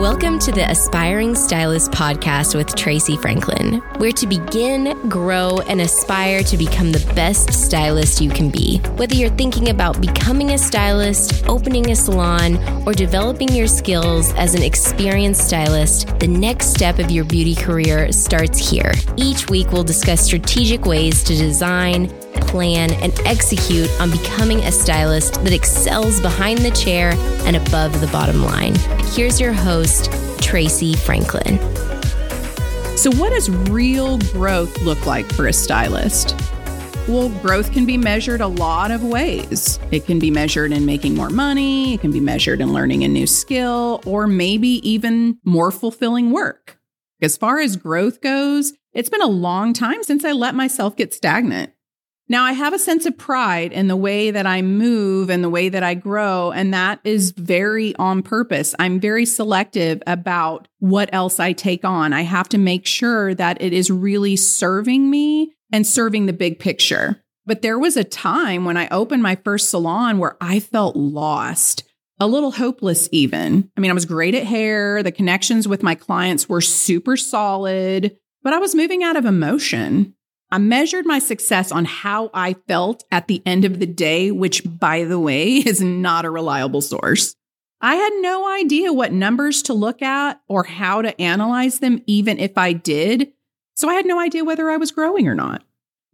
Welcome to the Aspiring Stylist podcast with Tracey Franklin, where to begin, grow, and aspire to become the best stylist you can be. Whether you're thinking about becoming a stylist, opening a salon, or developing your skills as an experienced stylist, the next step of your beauty career starts here. Each week, we'll discuss strategic ways to design, plan, and execute on becoming a stylist that excels behind the chair and above the bottom line. Here's your host, Tracey Franklin. So, what does real growth look like for a stylist? Well, growth can be measured a lot of ways. It can be measured in making more money, it can be measured in learning a new skill, or maybe even more fulfilling work. As far as growth goes, it's been a long time since I let myself get stagnant. Now, I have a sense of pride in the way that I move and the way that I grow, and that is very on purpose. I'm very selective about what else I take on. I have to make sure that it is really serving me and serving the big picture. But there was a time when I opened my first salon where I felt lost, a little hopeless, even. I mean, I was great at hair, the connections with my clients were super solid, but I was moving out of emotion. I measured my success on how I felt at the end of the day, which, by the way, is not a reliable source. I had no idea what numbers to look at or how to analyze them, even if I did. So I had no idea whether I was growing or not.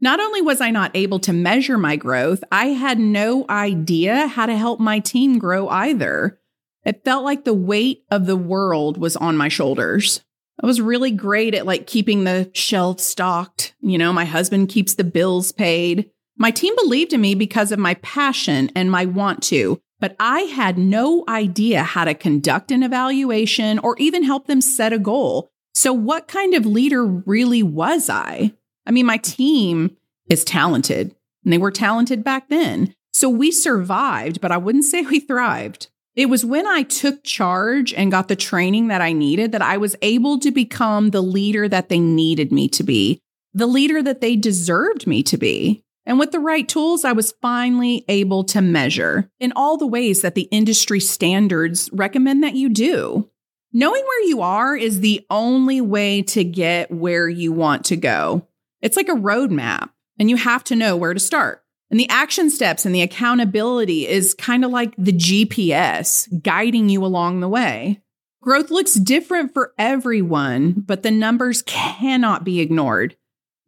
Not only was I not able to measure my growth, I had no idea how to help my team grow either. It felt like the weight of the world was on my shoulders. I was really great at like keeping the shelf stocked. You know, my husband keeps the bills paid. My team believed in me because of my passion and my want to, but I had no idea how to conduct an evaluation or even help them set a goal. So, what kind of leader really was I? I mean, my team is talented and they were talented back then. So, we survived, but I wouldn't say we thrived. It was when I took charge and got the training that I needed that I was able to become the leader that they needed me to be, the leader that they deserved me to be. And with the right tools, I was finally able to measure in all the ways that the industry standards recommend that you do. Knowing where you are is the only way to get where you want to go. It's like a roadmap, and you have to know where to start. And the action steps and the accountability is kind of like the GPS guiding you along the way. Growth looks different for everyone, but the numbers cannot be ignored.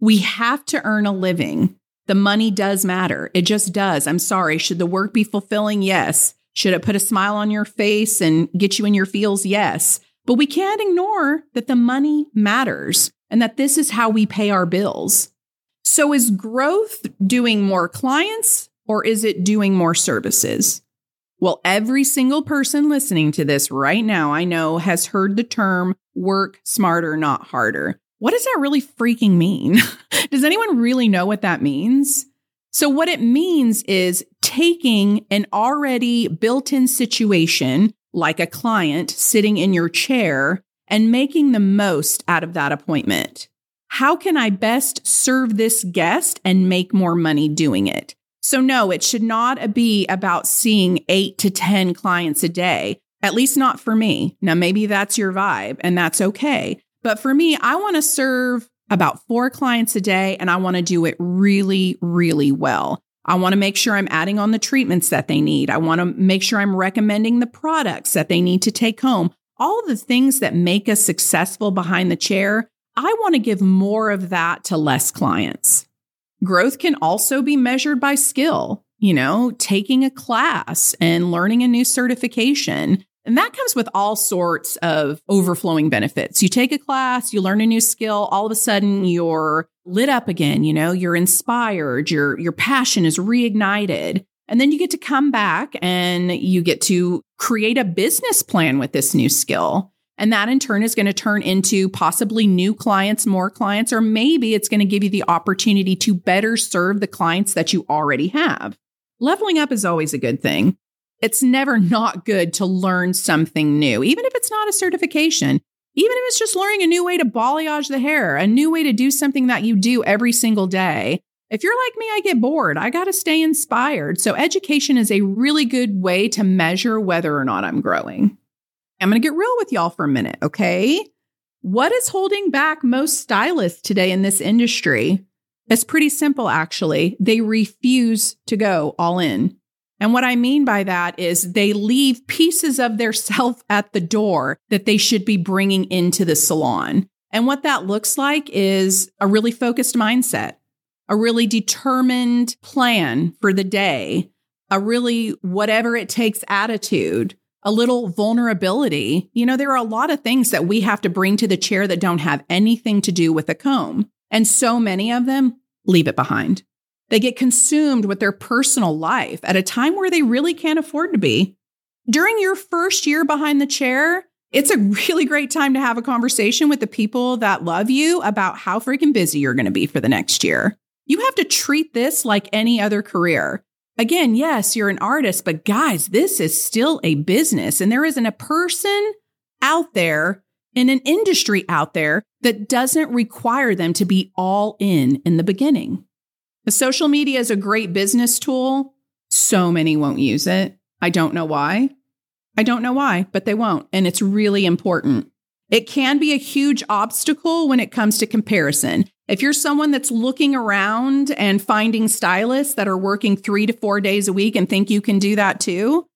We have to earn a living. The money does matter. It just does. I'm sorry. Should the work be fulfilling? Yes. Should it put a smile on your face and get you in your feels? Yes. But we can't ignore that the money matters and that this is how we pay our bills. So is growth doing more clients or is it doing more services? Well, every single person listening to this right now, I know, has heard the term work smarter, not harder. What does that really freaking mean? does anyone really know what that means? So, what it means is taking an already built in situation, like a client sitting in your chair, and making the most out of that appointment. How can I best serve this guest and make more money doing it? So, no, it should not be about seeing eight to 10 clients a day, at least not for me. Now, maybe that's your vibe and that's okay. But for me, I want to serve about four clients a day and I want to do it really, really well. I want to make sure I'm adding on the treatments that they need. I want to make sure I'm recommending the products that they need to take home. All the things that make us successful behind the chair I want to give more of that to less clients. Growth can also be measured by skill, you know, taking a class and learning a new certification. And that comes with all sorts of overflowing benefits. You take a class, you learn a new skill, all of a sudden you're lit up again, you know, you're inspired, your your passion is reignited. And then you get to come back and you get to create a business plan with this new skill. And that in turn is going to turn into possibly new clients, more clients, or maybe it's going to give you the opportunity to better serve the clients that you already have. Leveling up is always a good thing. It's never not good to learn something new, even if it's not a certification, even if it's just learning a new way to balayage the hair, a new way to do something that you do every single day. If you're like me, I get bored. I got to stay inspired. So, education is a really good way to measure whether or not I'm growing. I'm going to get real with y'all for a minute, okay? What is holding back most stylists today in this industry? It's pretty simple, actually. They refuse to go all in. And what I mean by that is they leave pieces of their self at the door that they should be bringing into the salon. And what that looks like is a really focused mindset, a really determined plan for the day, a really whatever it takes attitude, a little vulnerability. You know, there are a lot of things that we have to bring to the chair that don't have anything to do with a comb. And so many of them leave it behind. They get consumed with their personal life at a time where they really can't afford to be. During your first year behind the chair, it's a really great time to have a conversation with the people that love you about how freaking busy you're going to be for the next year. You have to treat this like any other career. Again, yes, you're an artist, but guys, this is still a business. And there isn't a person out there in an industry out there that doesn't require them to be all in in the beginning. The social media is a great business tool. So many won't use it. I don't know why. I don't know why, but they won't. And it's really important. It can be a huge obstacle when it comes to comparison. If you're someone that's looking around and finding stylists that are working three to four days a week and think you can do that too,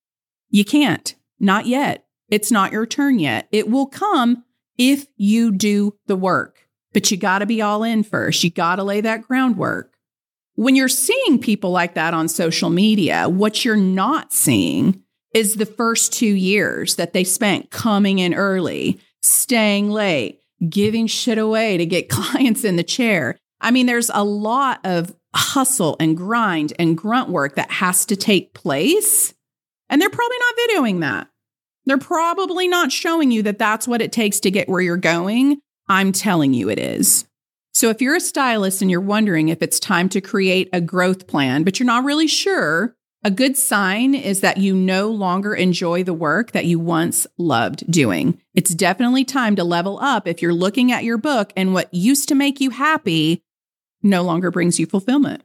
you can't. Not yet. It's not your turn yet. It will come if you do the work, but you got to be all in first. You got to lay that groundwork. When you're seeing people like that on social media, what you're not seeing is the first two years that they spent coming in early, staying late, giving shit away to get clients in the chair. I mean, there's a lot of hustle and grind and grunt work that has to take place. And they're probably not videoing that. They're probably not showing you that that's what it takes to get where you're going. I'm telling you it is. So if you're a stylist and you're wondering if it's time to create a growth plan, but you're not really sure, a good sign is that you no longer enjoy the work that you once loved doing. It's definitely time to level up if you're looking at your book and what used to make you happy no longer brings you fulfillment.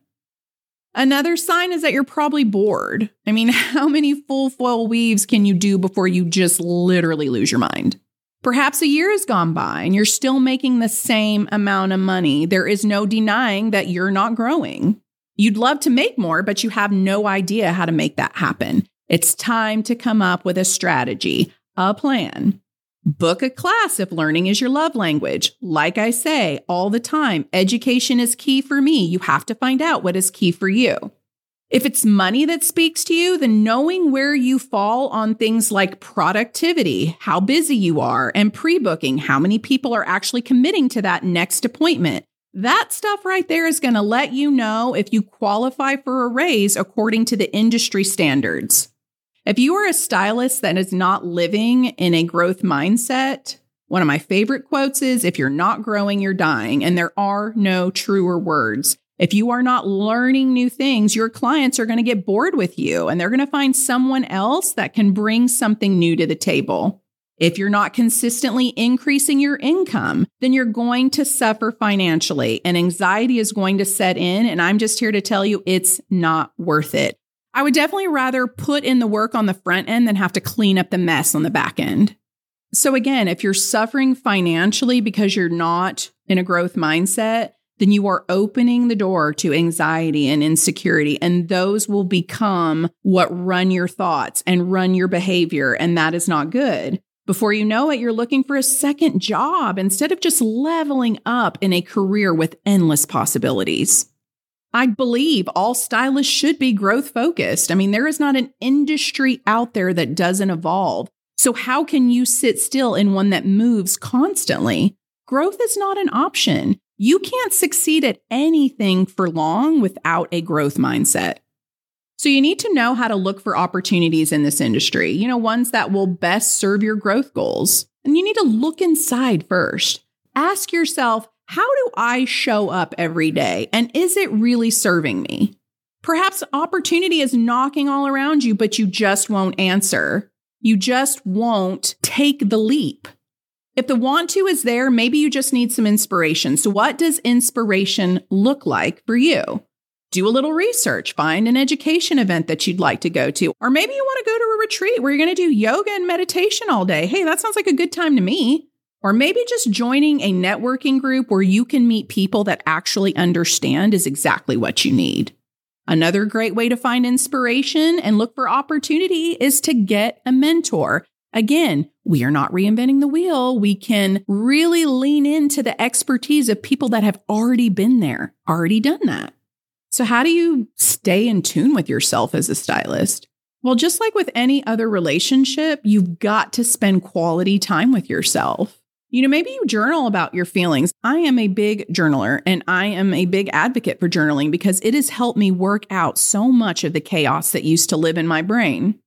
Another sign is that you're probably bored. I mean, how many full foil weaves can you do before you just literally lose your mind? Perhaps a year has gone by and you're still making the same amount of money. There is no denying that you're not growing. You'd love to make more, but you have no idea how to make that happen. It's time to come up with a strategy, a plan. Book a class if learning is your love language. Like I say all the time, education is key for me. You have to find out what is key for you. If it's money that speaks to you, then knowing where you fall on things like productivity, how busy you are, and pre booking, how many people are actually committing to that next appointment, that stuff right there is going to let you know if you qualify for a raise according to the industry standards. If you are a stylist that is not living in a growth mindset, one of my favorite quotes is if you're not growing, you're dying. And there are no truer words. If you are not learning new things, your clients are going to get bored with you and they're going to find someone else that can bring something new to the table. If you're not consistently increasing your income, then you're going to suffer financially and anxiety is going to set in. And I'm just here to tell you it's not worth it. I would definitely rather put in the work on the front end than have to clean up the mess on the back end. So, again, if you're suffering financially because you're not in a growth mindset, then you are opening the door to anxiety and insecurity. And those will become what run your thoughts and run your behavior. And that is not good. Before you know it, you're looking for a second job instead of just leveling up in a career with endless possibilities. I believe all stylists should be growth focused. I mean, there is not an industry out there that doesn't evolve. So, how can you sit still in one that moves constantly? Growth is not an option. You can't succeed at anything for long without a growth mindset. So you need to know how to look for opportunities in this industry, you know, ones that will best serve your growth goals. And you need to look inside first. Ask yourself, how do I show up every day? And is it really serving me? Perhaps opportunity is knocking all around you, but you just won't answer. You just won't take the leap. If the want to is there, maybe you just need some inspiration. So, what does inspiration look like for you? Do a little research, find an education event that you'd like to go to. Or maybe you want to go to a retreat where you're going to do yoga and meditation all day. Hey, that sounds like a good time to me. Or maybe just joining a networking group where you can meet people that actually understand is exactly what you need. Another great way to find inspiration and look for opportunity is to get a mentor. Again, we are not reinventing the wheel. We can really lean into the expertise of people that have already been there, already done that. So, how do you stay in tune with yourself as a stylist? Well, just like with any other relationship, you've got to spend quality time with yourself. You know, maybe you journal about your feelings. I am a big journaler and I am a big advocate for journaling because it has helped me work out so much of the chaos that used to live in my brain.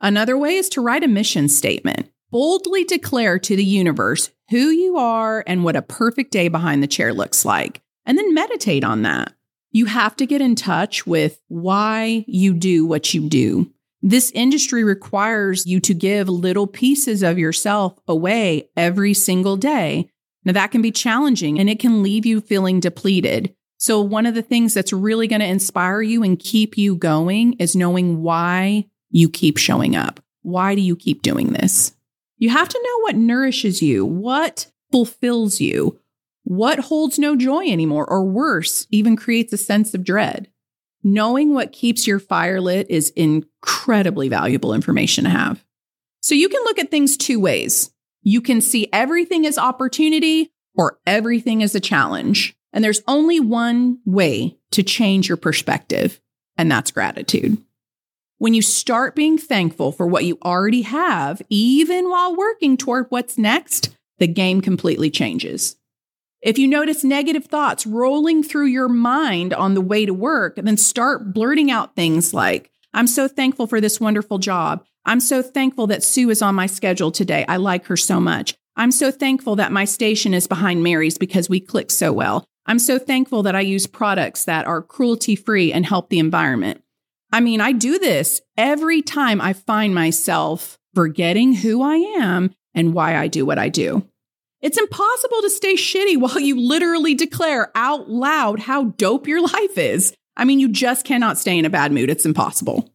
Another way is to write a mission statement. Boldly declare to the universe who you are and what a perfect day behind the chair looks like, and then meditate on that. You have to get in touch with why you do what you do. This industry requires you to give little pieces of yourself away every single day. Now, that can be challenging and it can leave you feeling depleted. So, one of the things that's really going to inspire you and keep you going is knowing why you keep showing up. Why do you keep doing this? You have to know what nourishes you, what fulfills you, what holds no joy anymore, or worse, even creates a sense of dread. Knowing what keeps your fire lit is incredibly valuable information to have. So you can look at things two ways. You can see everything as opportunity or everything as a challenge. And there's only one way to change your perspective, and that's gratitude. When you start being thankful for what you already have, even while working toward what's next, the game completely changes. If you notice negative thoughts rolling through your mind on the way to work, then start blurting out things like, I'm so thankful for this wonderful job. I'm so thankful that Sue is on my schedule today. I like her so much. I'm so thankful that my station is behind Mary's because we click so well. I'm so thankful that I use products that are cruelty free and help the environment. I mean, I do this every time I find myself forgetting who I am and why I do what I do. It's impossible to stay shitty while you literally declare out loud how dope your life is. I mean, you just cannot stay in a bad mood. It's impossible.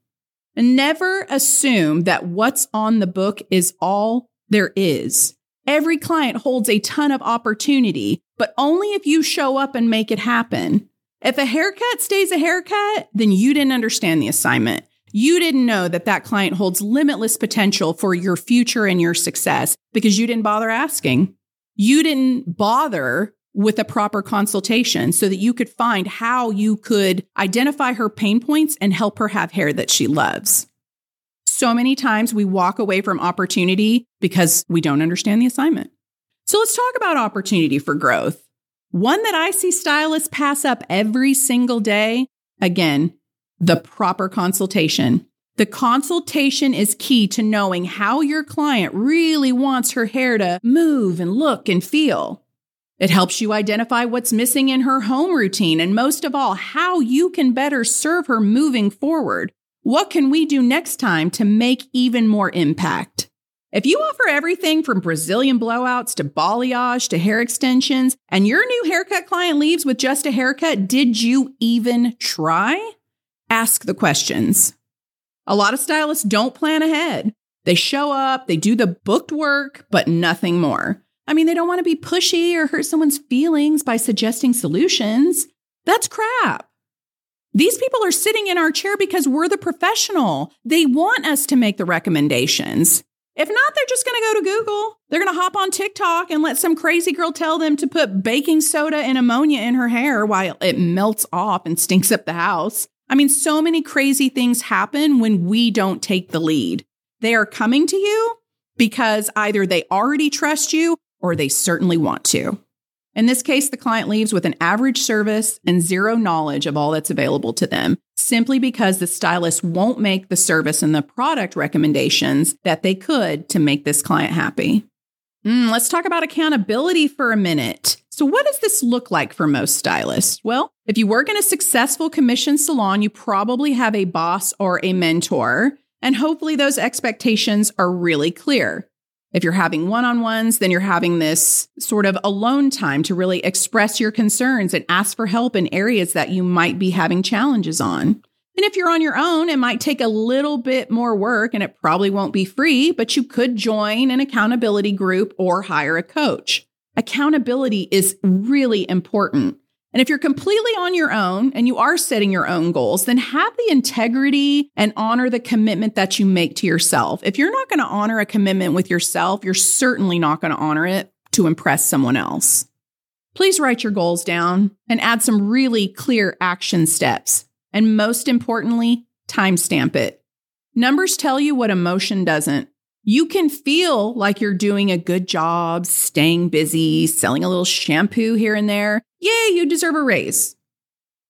Never assume that what's on the book is all there is. Every client holds a ton of opportunity, but only if you show up and make it happen. If a haircut stays a haircut, then you didn't understand the assignment. You didn't know that that client holds limitless potential for your future and your success because you didn't bother asking you didn't bother with a proper consultation so that you could find how you could identify her pain points and help her have hair that she loves. So many times we walk away from opportunity because we don't understand the assignment. So let's talk about opportunity for growth. One that I see stylists pass up every single day. Again, the proper consultation. The consultation is key to knowing how your client really wants her hair to move and look and feel. It helps you identify what's missing in her home routine and most of all, how you can better serve her moving forward. What can we do next time to make even more impact? If you offer everything from Brazilian blowouts to balayage to hair extensions, and your new haircut client leaves with just a haircut, did you even try? Ask the questions. A lot of stylists don't plan ahead. They show up, they do the booked work, but nothing more. I mean, they don't want to be pushy or hurt someone's feelings by suggesting solutions. That's crap. These people are sitting in our chair because we're the professional. They want us to make the recommendations. If not, they're just going to go to Google. They're going to hop on TikTok and let some crazy girl tell them to put baking soda and ammonia in her hair while it melts off and stinks up the house. I mean, so many crazy things happen when we don't take the lead. They are coming to you because either they already trust you or they certainly want to. In this case, the client leaves with an average service and zero knowledge of all that's available to them, simply because the stylist won't make the service and the product recommendations that they could to make this client happy. Mm, let's talk about accountability for a minute. So, what does this look like for most stylists? Well, if you work in a successful commission salon, you probably have a boss or a mentor, and hopefully those expectations are really clear. If you're having one on ones, then you're having this sort of alone time to really express your concerns and ask for help in areas that you might be having challenges on. And if you're on your own, it might take a little bit more work and it probably won't be free, but you could join an accountability group or hire a coach. Accountability is really important. And if you're completely on your own and you are setting your own goals, then have the integrity and honor the commitment that you make to yourself. If you're not going to honor a commitment with yourself, you're certainly not going to honor it to impress someone else. Please write your goals down and add some really clear action steps. And most importantly, timestamp it. Numbers tell you what emotion doesn't. You can feel like you're doing a good job, staying busy, selling a little shampoo here and there. Yay, you deserve a raise.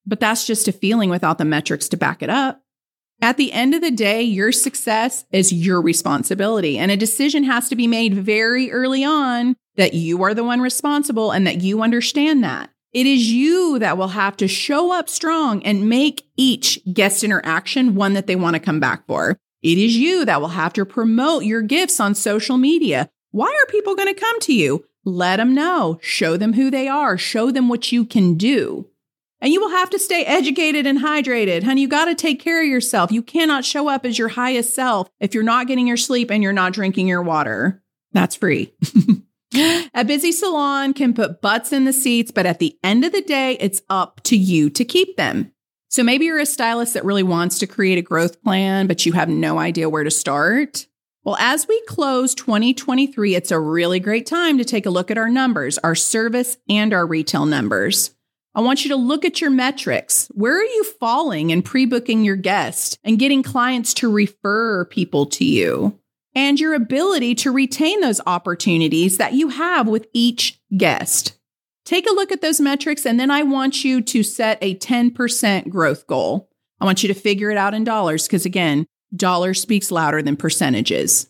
But that's just a feeling without the metrics to back it up. At the end of the day, your success is your responsibility, and a decision has to be made very early on that you are the one responsible and that you understand that. It is you that will have to show up strong and make each guest interaction one that they want to come back for. It is you that will have to promote your gifts on social media. Why are people going to come to you? Let them know. Show them who they are. Show them what you can do. And you will have to stay educated and hydrated. Honey, you got to take care of yourself. You cannot show up as your highest self if you're not getting your sleep and you're not drinking your water. That's free. A busy salon can put butts in the seats, but at the end of the day, it's up to you to keep them. So maybe you're a stylist that really wants to create a growth plan, but you have no idea where to start. Well, as we close 2023, it's a really great time to take a look at our numbers, our service and our retail numbers. I want you to look at your metrics. Where are you falling in pre booking your guests and getting clients to refer people to you? And your ability to retain those opportunities that you have with each guest. Take a look at those metrics, and then I want you to set a 10% growth goal. I want you to figure it out in dollars because, again, dollar speaks louder than percentages.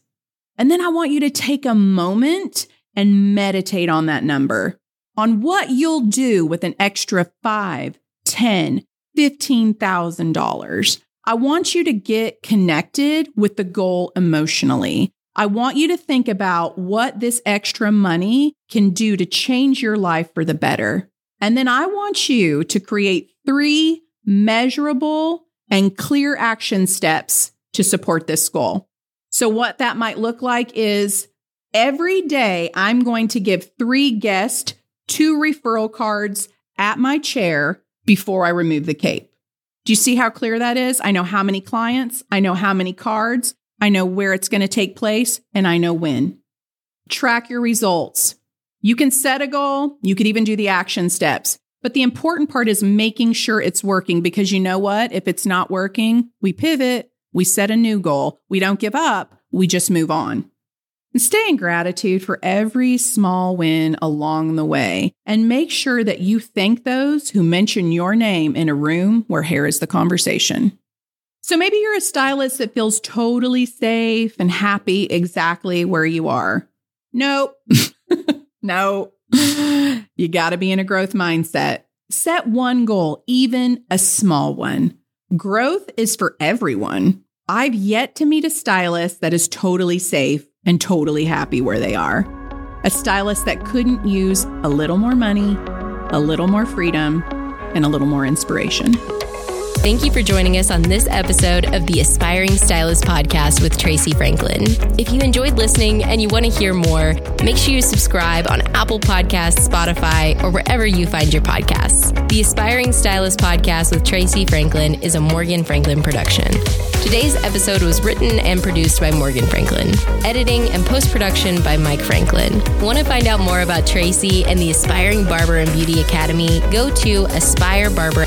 And then I want you to take a moment and meditate on that number, on what you'll do with an extra five, ten, fifteen thousand dollars. I want you to get connected with the goal emotionally. I want you to think about what this extra money can do to change your life for the better. And then I want you to create three measurable and clear action steps to support this goal. So, what that might look like is every day I'm going to give three guests two referral cards at my chair before I remove the cape. Do you see how clear that is? I know how many clients, I know how many cards, I know where it's going to take place, and I know when. Track your results. You can set a goal, you could even do the action steps. But the important part is making sure it's working because you know what? If it's not working, we pivot, we set a new goal, we don't give up, we just move on. And stay in gratitude for every small win along the way and make sure that you thank those who mention your name in a room where hair is the conversation. So maybe you're a stylist that feels totally safe and happy exactly where you are. Nope. no. You got to be in a growth mindset. Set one goal, even a small one. Growth is for everyone. I've yet to meet a stylist that is totally safe and totally happy where they are. A stylist that couldn't use a little more money, a little more freedom, and a little more inspiration. Thank you for joining us on this episode of the Aspiring Stylist Podcast with Tracey Franklin. If you enjoyed listening and you want to hear more, make sure you subscribe on Apple Podcasts, Spotify, or wherever you find your podcasts. The Aspiring Stylist Podcast with Tracey Franklin is a Morgan Franklin production. Today's episode was written and produced by Morgan Franklin, editing and post production by Mike Franklin. Want to find out more about Tracey and the Aspiring Barber and Beauty Academy? Go to Aspire Barber